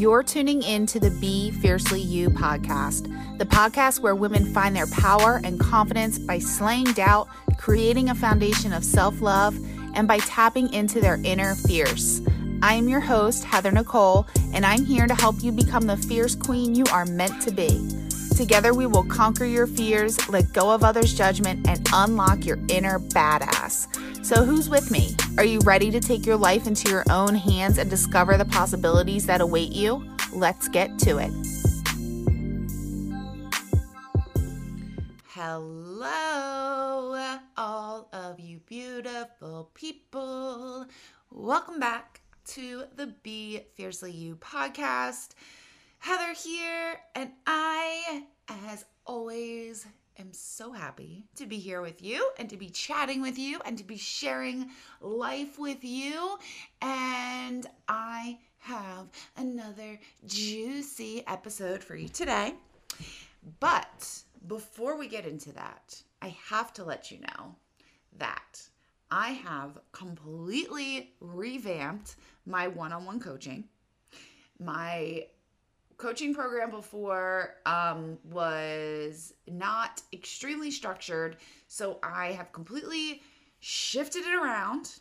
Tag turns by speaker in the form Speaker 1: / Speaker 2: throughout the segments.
Speaker 1: You're tuning in to the Be Fiercely You podcast, the podcast where women find their power and confidence by slaying doubt, creating a foundation of self love, and by tapping into their inner fierce. I am your host, Heather Nicole, and I'm here to help you become the fierce queen you are meant to be. Together, we will conquer your fears, let go of others' judgment, and unlock your inner badass. So, who's with me? Are you ready to take your life into your own hands and discover the possibilities that await you? Let's get to it. Hello, all of you beautiful people. Welcome back to the Be Fiercely You podcast. Heather here, and I, as always, am so happy to be here with you and to be chatting with you and to be sharing life with you. And I have another juicy episode for you today. But before we get into that, I have to let you know that I have completely revamped my one on one coaching. My coaching program before um, was not extremely structured. So I have completely shifted it around.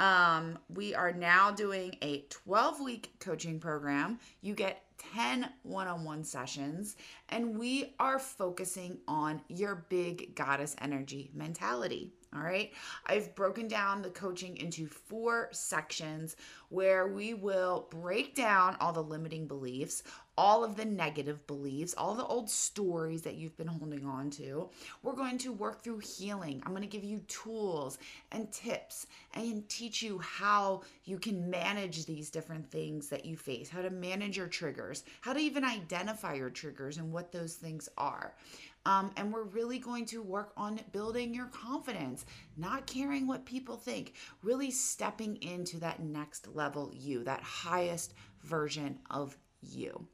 Speaker 1: Um, we are now doing a 12 week coaching program. You get 10 one on one sessions, and we are focusing on your big goddess energy mentality. All right. I've broken down the coaching into four sections where we will break down all the limiting beliefs, all of the negative beliefs, all the old stories that you've been holding on to. We're going to work through healing. I'm going to give you tools and tips and teach you how you can manage these different things that you face, how to manage your triggers, how to even identify your triggers and what those things are. Um, and we're really going to work on building your confidence, not caring what people think, really stepping into that next level you, that highest version of you.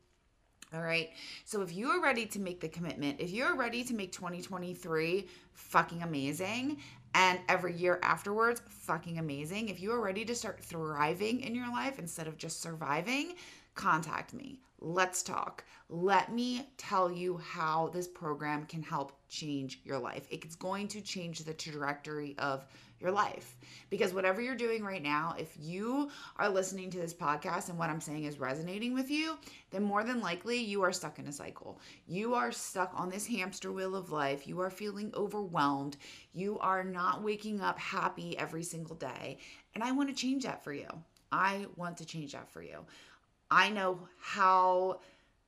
Speaker 1: All right. So if you are ready to make the commitment, if you're ready to make 2023 fucking amazing and every year afterwards fucking amazing, if you are ready to start thriving in your life instead of just surviving, contact me. Let's talk. Let me tell you how this program can help change your life. It's going to change the trajectory of your life. Because whatever you're doing right now, if you are listening to this podcast and what I'm saying is resonating with you, then more than likely you are stuck in a cycle. You are stuck on this hamster wheel of life. You are feeling overwhelmed. You are not waking up happy every single day. And I want to change that for you. I want to change that for you. I know how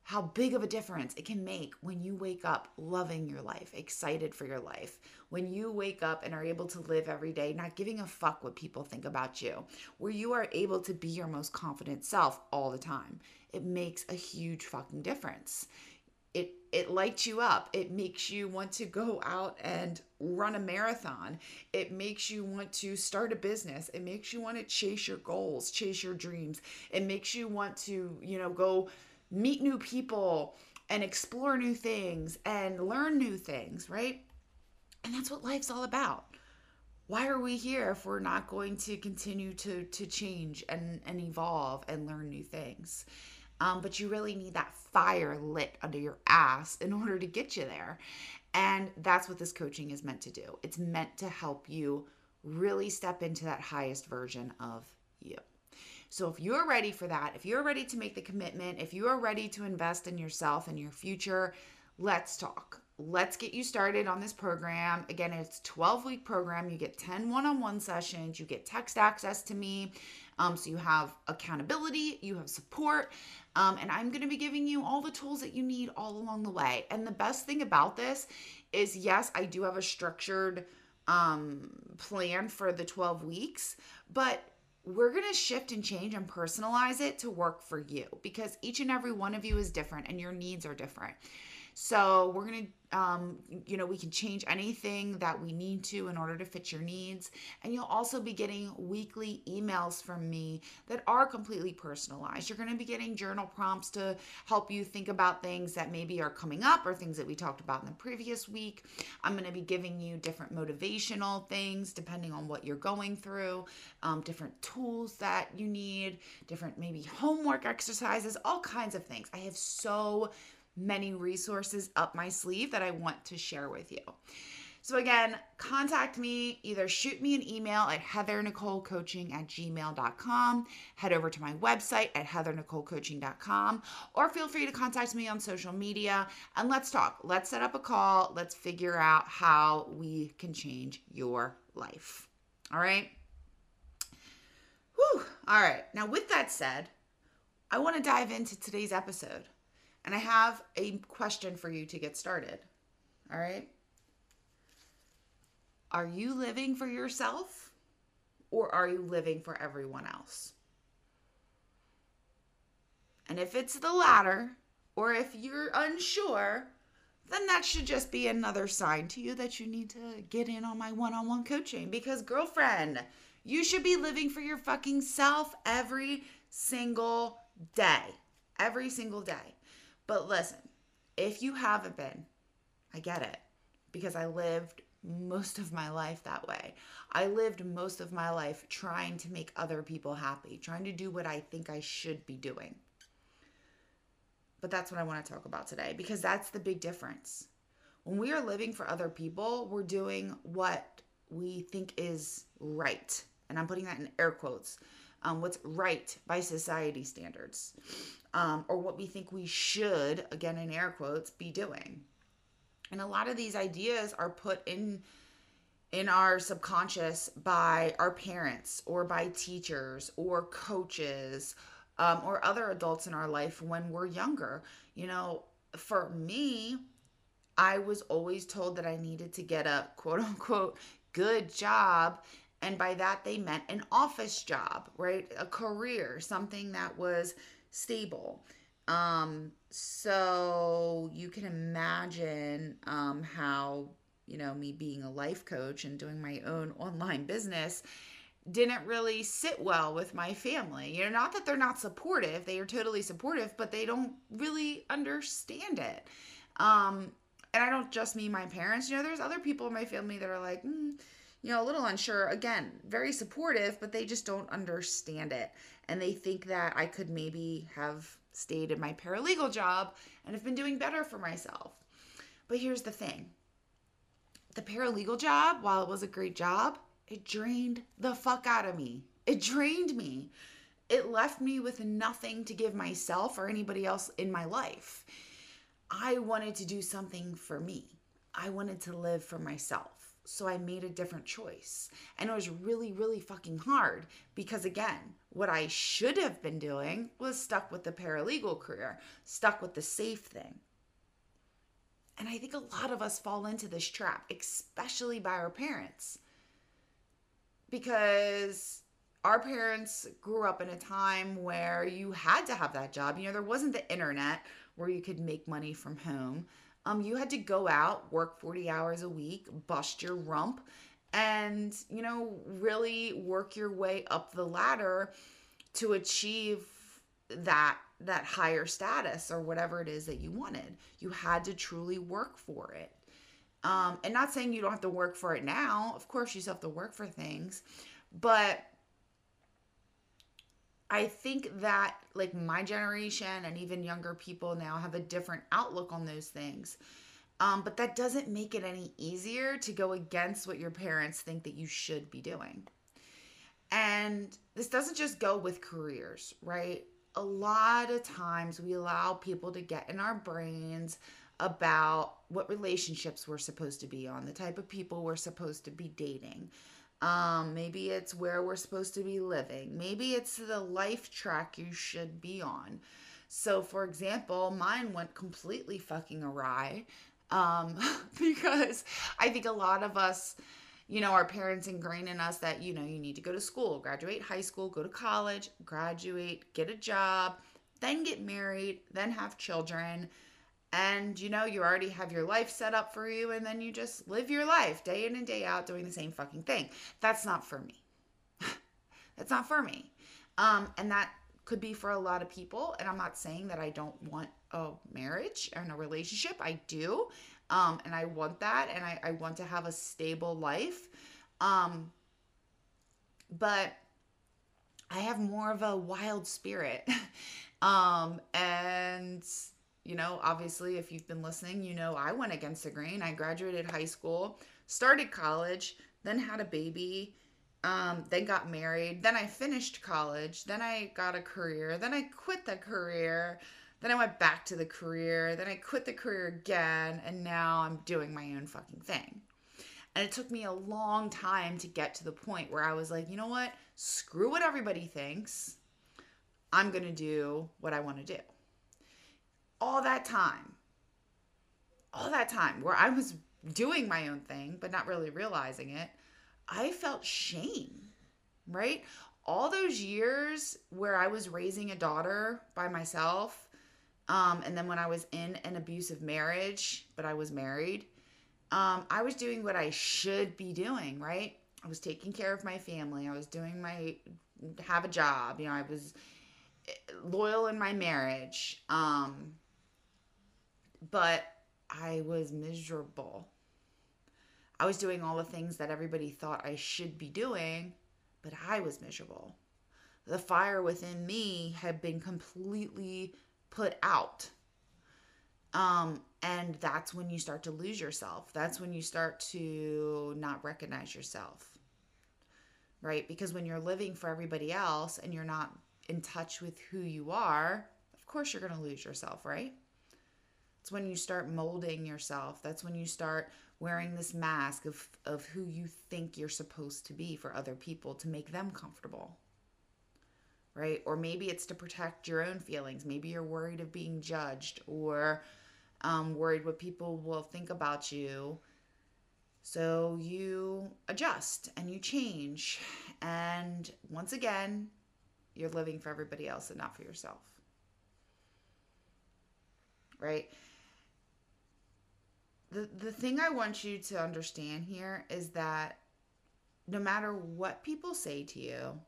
Speaker 1: how big of a difference it can make when you wake up loving your life, excited for your life. When you wake up and are able to live every day, not giving a fuck what people think about you, where you are able to be your most confident self all the time. It makes a huge fucking difference it it lights you up. It makes you want to go out and run a marathon. It makes you want to start a business. It makes you want to chase your goals chase your dreams. It makes you want to you know go meet new people and explore new things and learn new things right? And that's what life's all about. Why are we here if we're not going to continue to to change and and evolve and learn new things um, but you really need that fire lit under your ass in order to get you there. And that's what this coaching is meant to do. It's meant to help you really step into that highest version of you. So if you're ready for that, if you're ready to make the commitment, if you are ready to invest in yourself and your future, let's talk. Let's get you started on this program. Again, it's 12 week program. You get 10 one-on-one sessions, you get text access to me. Um, so you have accountability, you have support, um, and I'm going to be giving you all the tools that you need all along the way. And the best thing about this is, yes, I do have a structured um, plan for the 12 weeks, but we're going to shift and change and personalize it to work for you because each and every one of you is different and your needs are different. So we're going to um, you know, we can change anything that we need to in order to fit your needs. And you'll also be getting weekly emails from me that are completely personalized. You're going to be getting journal prompts to help you think about things that maybe are coming up or things that we talked about in the previous week. I'm going to be giving you different motivational things depending on what you're going through, um, different tools that you need, different maybe homework exercises, all kinds of things. I have so many resources up my sleeve that I want to share with you. So, again, contact me, either shoot me an email at heathernicolecoaching at gmail.com, head over to my website at heathernicolecoaching.com, or feel free to contact me on social media and let's talk. Let's set up a call. Let's figure out how we can change your life. All right? Whew. All right. Now, with that said, I want to dive into today's episode. And I have a question for you to get started. All right. Are you living for yourself or are you living for everyone else? And if it's the latter, or if you're unsure, then that should just be another sign to you that you need to get in on my one on one coaching. Because, girlfriend, you should be living for your fucking self every single day. Every single day. But listen, if you haven't been, I get it because I lived most of my life that way. I lived most of my life trying to make other people happy, trying to do what I think I should be doing. But that's what I want to talk about today because that's the big difference. When we are living for other people, we're doing what we think is right. And I'm putting that in air quotes. Um, what's right by society standards um, or what we think we should, again in air quotes, be doing. And a lot of these ideas are put in in our subconscious by our parents or by teachers or coaches um, or other adults in our life when we're younger. You know, for me, I was always told that I needed to get a quote unquote good job. And by that, they meant an office job, right? A career, something that was stable. Um, so you can imagine um, how, you know, me being a life coach and doing my own online business didn't really sit well with my family. You know, not that they're not supportive, they are totally supportive, but they don't really understand it. Um, and I don't just mean my parents, you know, there's other people in my family that are like, mm, you know, a little unsure. Again, very supportive, but they just don't understand it. And they think that I could maybe have stayed in my paralegal job and have been doing better for myself. But here's the thing the paralegal job, while it was a great job, it drained the fuck out of me. It drained me. It left me with nothing to give myself or anybody else in my life. I wanted to do something for me. I wanted to live for myself. So I made a different choice. And it was really, really fucking hard because, again, what I should have been doing was stuck with the paralegal career, stuck with the safe thing. And I think a lot of us fall into this trap, especially by our parents. Because our parents grew up in a time where you had to have that job. You know, there wasn't the internet where you could make money from home um, you had to go out, work 40 hours a week, bust your rump, and, you know, really work your way up the ladder to achieve that that higher status or whatever it is that you wanted. You had to truly work for it. Um, and not saying you don't have to work for it now. Of course, you still have to work for things, but I think that like my generation and even younger people now have a different outlook on those things. Um, but that doesn't make it any easier to go against what your parents think that you should be doing. And this doesn't just go with careers, right? A lot of times we allow people to get in our brains about what relationships we're supposed to be on, the type of people we're supposed to be dating, um, maybe it's where we're supposed to be living. Maybe it's the life track you should be on. So, for example, mine went completely fucking awry um, because I think a lot of us, you know, our parents ingrain in us that, you know, you need to go to school, graduate high school, go to college, graduate, get a job, then get married, then have children. And you know you already have your life set up for you and then you just live your life day in and day out doing the same fucking thing. That's not for me. That's not for me. Um and that could be for a lot of people and i'm not saying that i don't want a marriage and a relationship. I do. Um and i want that and i, I want to have a stable life. Um but i have more of a wild spirit. Um and you know, obviously, if you've been listening, you know I went against the grain. I graduated high school, started college, then had a baby, um, then got married, then I finished college, then I got a career, then I quit the career, then I went back to the career, then I quit the career again, and now I'm doing my own fucking thing. And it took me a long time to get to the point where I was like, you know what? Screw what everybody thinks. I'm going to do what I want to do all that time, all that time where I was doing my own thing, but not really realizing it, I felt shame, right? All those years where I was raising a daughter by myself, um, and then when I was in an abusive marriage, but I was married, um, I was doing what I should be doing, right? I was taking care of my family. I was doing my have a job. You know, I was eh, loyal in my marriage. Um, but I was miserable. I was doing all the things that everybody thought I should be doing, but I was miserable. The fire within me had been completely put out. Um, and that's when you start to lose yourself. That's when you start to not recognize yourself. Right? Because when you're living for everybody else and you're not in touch with who you are, of course you're going to lose yourself, right? When you start molding yourself. That's when you start wearing this mask of, of who you think you're supposed to be for other people to make them comfortable. Right? Or maybe it's to protect your own feelings. Maybe you're worried of being judged or um, worried what people will think about you. So you adjust and you change. And once again, you're living for everybody else and not for yourself. Right? The the thing I want you to understand here is that no matter what people say to you,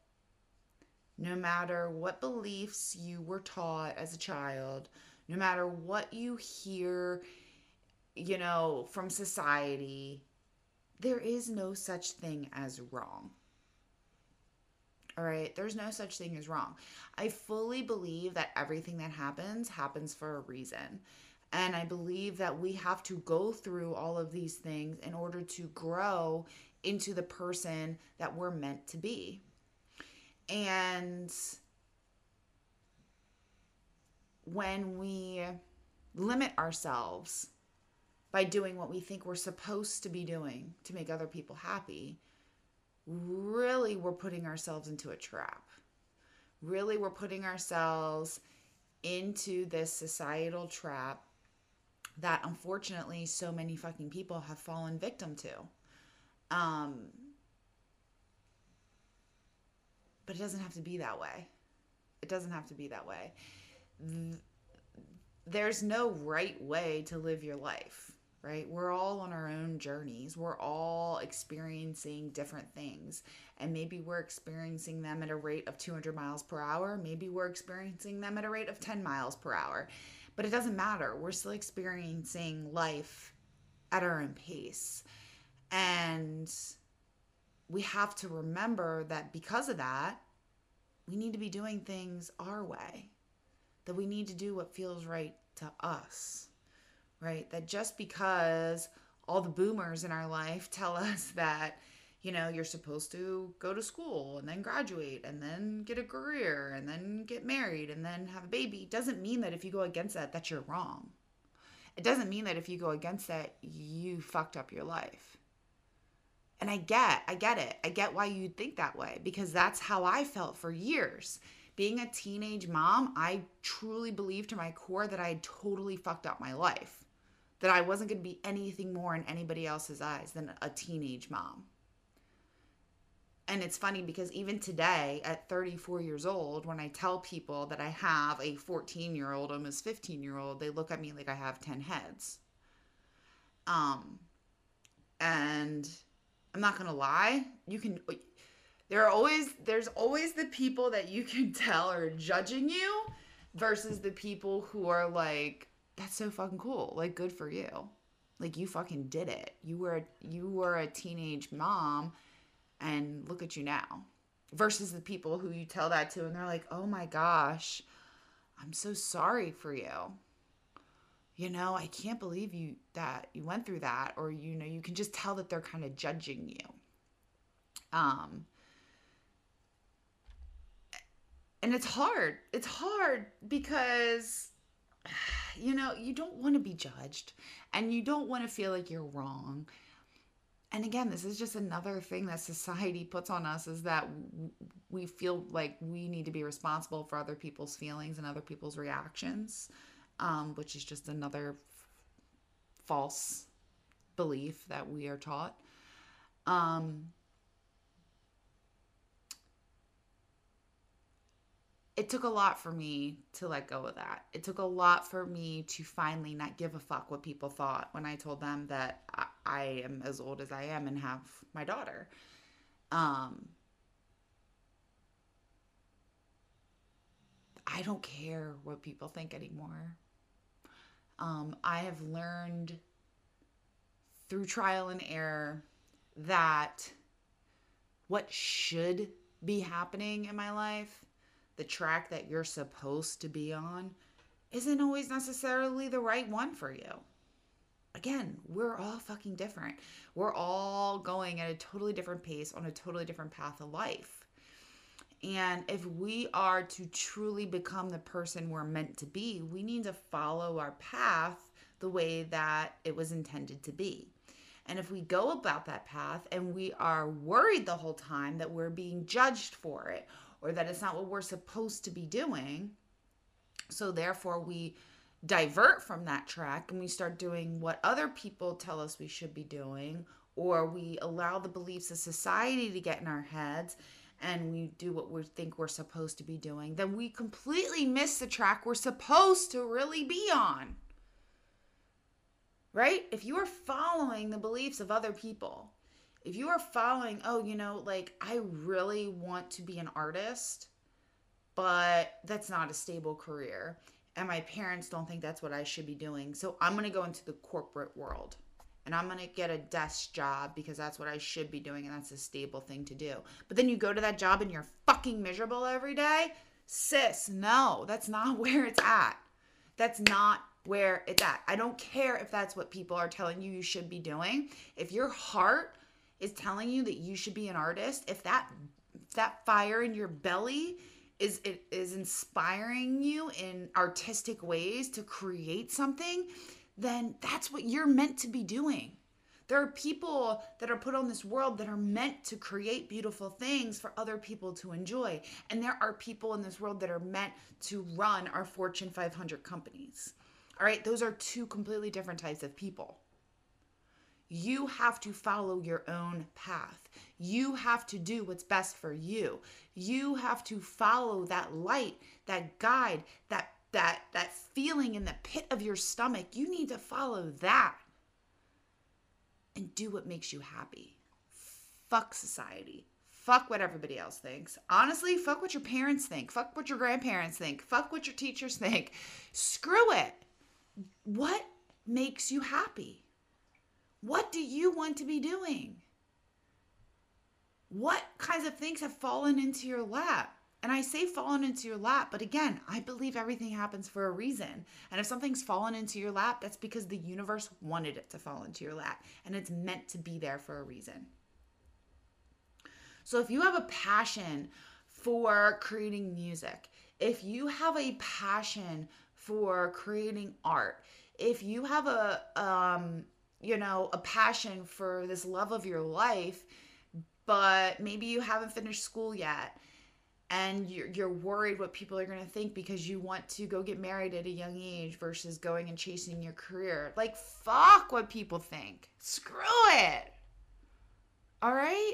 Speaker 1: no matter what beliefs you were taught as a child, no matter what you hear, you know, from society, there is no such thing as wrong. All right, there's no such thing as wrong. I fully believe that everything that happens happens for a reason. And I believe that we have to go through all of these things in order to grow into the person that we're meant to be. And when we limit ourselves by doing what we think we're supposed to be doing to make other people happy, really we're putting ourselves into a trap. Really, we're putting ourselves into this societal trap that unfortunately so many fucking people have fallen victim to. Um, but it doesn't have to be that way. It doesn't have to be that way. There's no right way to live your life, right? We're all on our own journeys. We're all experiencing different things. And maybe we're experiencing them at a rate of 200 miles per hour. Maybe we're experiencing them at a rate of 10 miles per hour. But it doesn't matter. We're still experiencing life at our own pace. And we have to remember that because of that, we need to be doing things our way, that we need to do what feels right to us, right? That just because all the boomers in our life tell us that you know, you're supposed to go to school and then graduate and then get a career and then get married and then have a baby doesn't mean that if you go against that that you're wrong. It doesn't mean that if you go against that you fucked up your life. And I get, I get it. I get why you'd think that way because that's how I felt for years. Being a teenage mom, I truly believed to my core that I had totally fucked up my life. That I wasn't going to be anything more in anybody else's eyes than a teenage mom And it's funny because even today, at 34 years old, when I tell people that I have a 14 year old, almost 15 year old, they look at me like I have 10 heads. Um, and I'm not gonna lie, you can. There are always there's always the people that you can tell are judging you, versus the people who are like, "That's so fucking cool! Like, good for you! Like, you fucking did it! You were you were a teenage mom." And look at you now versus the people who you tell that to and they're like oh my gosh i'm so sorry for you. You know i can't believe you that you went through that or you know you can just tell that they're kind of judging you. Um and it's hard it's hard because you know you don't want to be judged and you don't want to feel like you're wrong and again this is just another thing that society puts on us is that we feel like we need to be responsible for other people's feelings and other people's reactions um, which is just another false belief that we are taught um, it took a lot for me to let go of that. It took a lot for me to finally not give a fuck what people thought when I told them that I, I am as old as I am and have my daughter. Um, I don't care what people think anymore. Um, I have learned through trial and error that what should be happening in my life the track that you're supposed to be on isn't always necessarily the right one for you. Again, we're all fucking different. We're all going at a totally different pace on a totally different path of life. And if we are to truly become the person we're meant to be, we need to follow our path the way that it was intended to be. And if we go about that path and we are worried the whole time that we're being judged for it or that it's not what we're supposed to be doing. So therefore, we divert from that track and we start doing what other people tell us we should be doing, or we allow the beliefs of society to get in our heads and we do what we think we're supposed to be doing, then we completely miss the track we're supposed to really be on. Right? If you are following the beliefs of other people, if you are following, oh, you know, like I really want to be an artist, but that's not a stable career. And my parents don't think that's what I should be doing. So I'm going to go into the corporate world and I'm going to get a desk job because that's what I should be doing and that's a stable thing to do. But then you go to that job and you're fucking miserable every day. Sis, no, that's not where it's at. That's not where it's at. I don't care if that's what people are telling you you should be doing. If your heart is telling you that you should be an artist, if that that fire in your belly is it is inspiring you in artistic ways to create something, then that's what you're meant to be doing. There are people that are put on this world that are meant to create beautiful things for other people to enjoy. And there are people in this world that are meant to run our Fortune 500 companies. All right, those are two completely different types of people. You have to follow your own path. You have to do what's best for you. You have to follow that light, that guide, that that that feeling in the pit of your stomach. You need to follow that. And do what makes you happy. Fuck society. Fuck what everybody else thinks. Honestly, fuck what your parents think. Fuck what your grandparents think. Fuck what your teachers think. Screw it. What makes you happy? What do you want to be doing? What kinds of things have fallen into your lap? And I say fallen into your lap, but again, I believe everything happens for a reason. And if something's fallen into your lap, that's because the universe wanted it to fall into your lap and it's meant to be there for a reason. So if you have a passion for creating music, if you have a passion for creating art, if you have a um you know, a passion for this love of your life, but maybe you haven't finished school yet and you're, you're worried what people are going to think because you want to go get married at a young age versus going and chasing your career. Like, fuck what people think. Screw it. All right?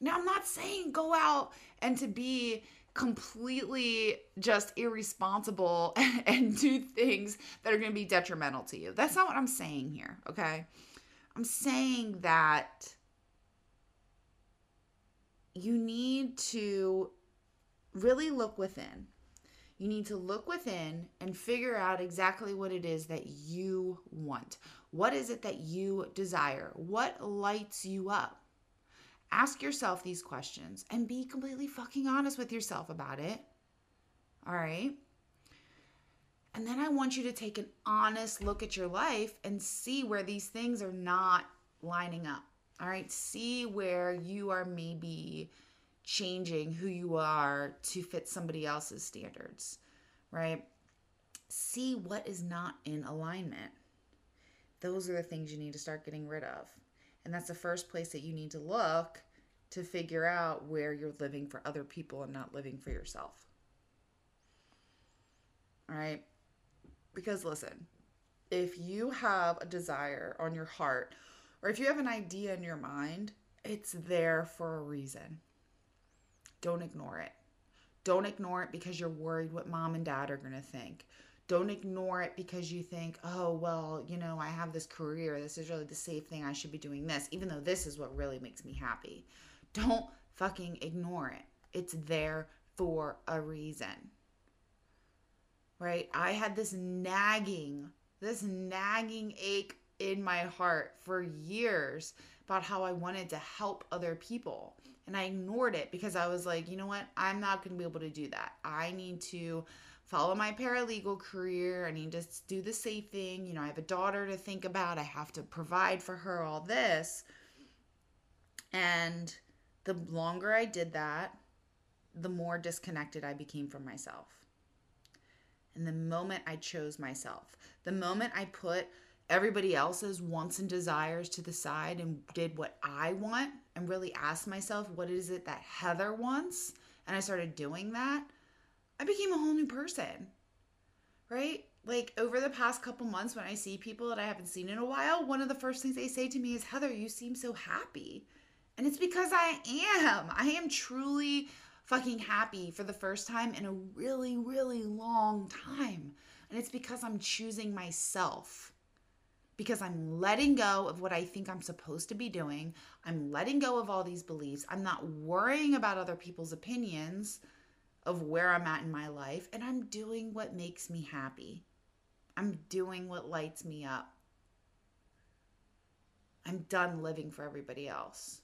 Speaker 1: Now, I'm not saying go out and to be completely just irresponsible and, do things that are going to be detrimental to you. That's not what I'm saying here, okay? I'm saying that you need to really look within. You need to look within and figure out exactly what it is that you want. What is it that you desire? What lights you up? Ask yourself these questions and be completely fucking honest with yourself about it. All right? And then I want you to take an honest look at your life and see where these things are not lining up. All right? See where you are maybe changing who you are to fit somebody else's standards, right? See what is not in alignment. Those are the things you need to start getting rid of. And that's the first place that you need to look to figure out where you're living for other people and not living for yourself. All right? Because listen, if you have a desire on your heart or if you have an idea in your mind, it's there for a reason. Don't ignore it. Don't ignore it because you're worried what mom and dad are going to think. Don't ignore it because you think, oh, well, you know, I have this career. This is really the safe thing. I should be doing this, even though this is what really makes me happy. Don't fucking ignore it. It's there for a reason. Right? I had this nagging, this nagging ache in my heart for years about how I wanted to help other people. And I ignored it because I was like, you know what? I'm not going to be able to do that. I need to follow my paralegal career. I need to do the safe thing. You know, I have a daughter to think about. I have to provide for her all this. And the longer I did that, the more disconnected I became from myself. And the moment I chose myself, the moment I put everybody else's wants and desires to the side and did what I want and really asked myself, what is it that Heather wants? And I started doing that, I became a whole new person. Right? Like over the past couple months, when I see people that I haven't seen in a while, one of the first things they say to me is, Heather, you seem so happy. And it's because I am. I am truly fucking happy for the first time in a really, really long time. And it's because I'm choosing myself because I'm letting go of what I think I'm supposed to be doing. I'm letting go of all these beliefs. I'm not worrying about other people's opinions of where I'm at in my life. And I'm doing what makes me happy. I'm doing what lights me up. I'm done living for everybody else.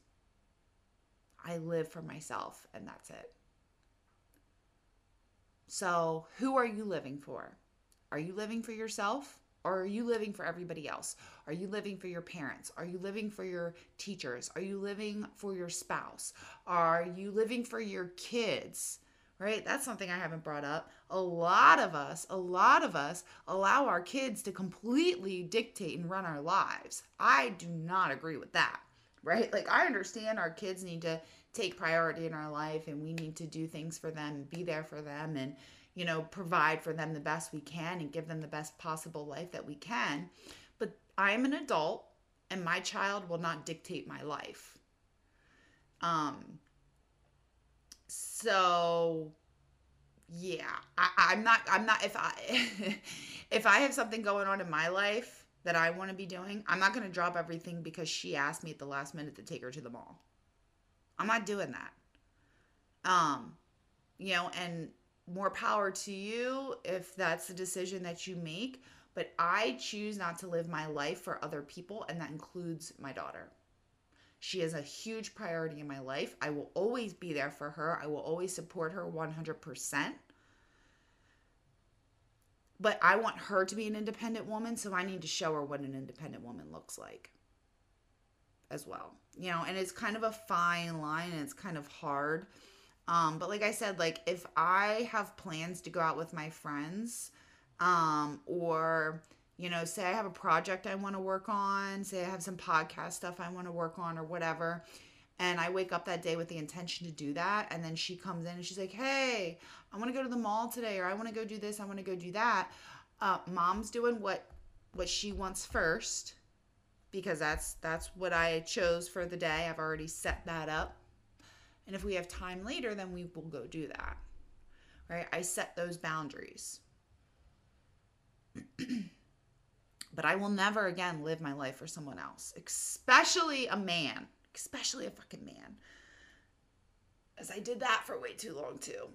Speaker 1: I live for myself, and that's it. So, who are you living for? Are you living for yourself? Or are you living for everybody else? Are you living for your parents? Are you living for your teachers? Are you living for your spouse? Are you living for your kids? Right? That's something I haven't brought up. A lot of us, a lot of us allow our kids to completely dictate and run our lives. I do not agree with that. Right? Like, I understand our kids need to take priority in our life and we need to do things for them, be there for them, and you know, provide for them the best we can and give them the best possible life that we can. But I am an adult and my child will not dictate my life. Um, so yeah, I, I'm not, I'm not, if I, if I have something going on in my life that I want to be doing, I'm not going to drop everything because she asked me at the last minute to take her to the mall. I'm not doing that. Um, you know, and more power to you if that's the decision that you make. But I choose not to live my life for other people, and that includes my daughter. She is a huge priority in my life. I will always be there for her, I will always support her 100%. But I want her to be an independent woman, so I need to show her what an independent woman looks like as well. You know, and it's kind of a fine line and it's kind of hard um, but like I said, like if I have plans to go out with my friends, um, or you know, say I have a project I want to work on, say I have some podcast stuff I want to work on or whatever, and I wake up that day with the intention to do that, and then she comes in and she's like, "Hey, I want to go to the mall today, or I want to go do this, I want to go do that." Uh, mom's doing what what she wants first because that's that's what I chose for the day. I've already set that up And if we have time later, then we will go do that. Right? I set those boundaries. but I will never again live my life for someone else, especially a man, especially a fucking man. As I did that for way too long too.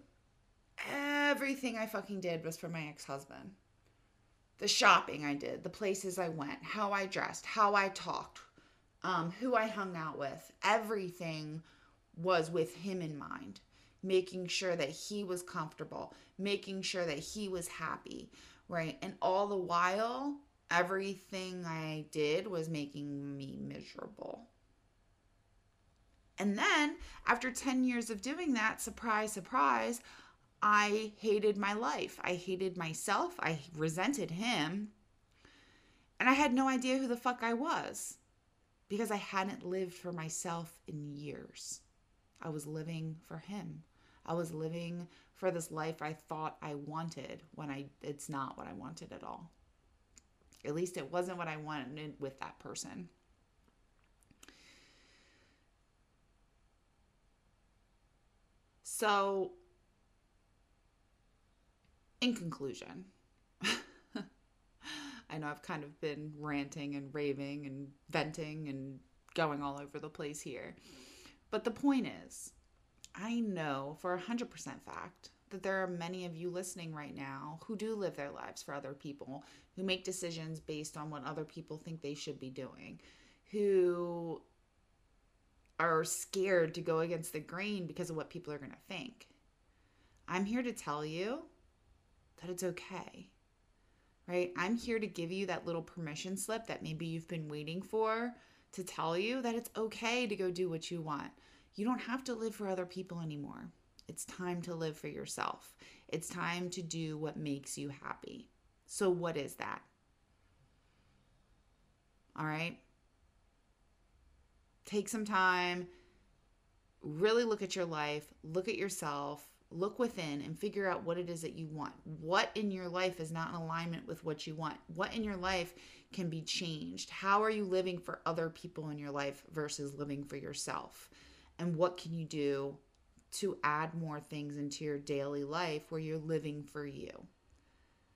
Speaker 1: Everything I fucking did was for my ex husband. The shopping I did, the places I went, how I dressed, how I talked, um, who I hung out with, everything was with him in mind, making sure that he was comfortable, making sure that he was happy, right? And all the while, everything I did was making me miserable. And then, after 10 years of doing that, surprise, surprise, I hated my life. I hated myself. I resented him. And I had no idea who the fuck I was because I hadn't lived for myself in years. I was living for him. I was living for this life I thought I wanted when I it's not what I wanted at all. At least it wasn't what I wanted with that person. So in conclusion, I know I've kind of been ranting and raving and venting and going all over the place here. But the point is, I know for a 100% fact that there are many of you listening right now who do live their lives for other people, who make decisions based on what other people think they should be doing, who are scared to go against the grain because of what people are going to think. I'm here to tell you that it's okay. Right? I'm here to give you that little permission slip that maybe you've been waiting for to tell you that it's okay to go do what you want. You don't have to live for other people anymore. It's time to live for yourself. It's time to do what makes you happy. So, what is that? All right? Take some time, really look at your life, look at yourself, look within and figure out what it is that you want. What in your life is not in alignment with what you want? What in your life can be changed? How are you living for other people in your life versus living for yourself? And what can you do to add more things into your daily life where you're living for you?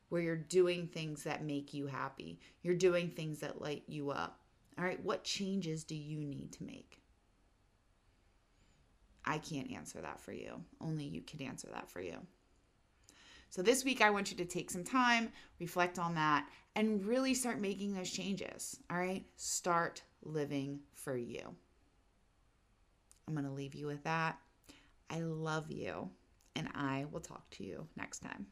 Speaker 1: Where you're doing things that make you happy. You're doing things that light you up. All right, what changes do you need to make? I can't answer that for you. Only you can answer that for you. So, this week, I want you to take some time, reflect on that, and really start making those changes. All right? Start living for you. I'm going to leave you with that. I love you, and I will talk to you next time.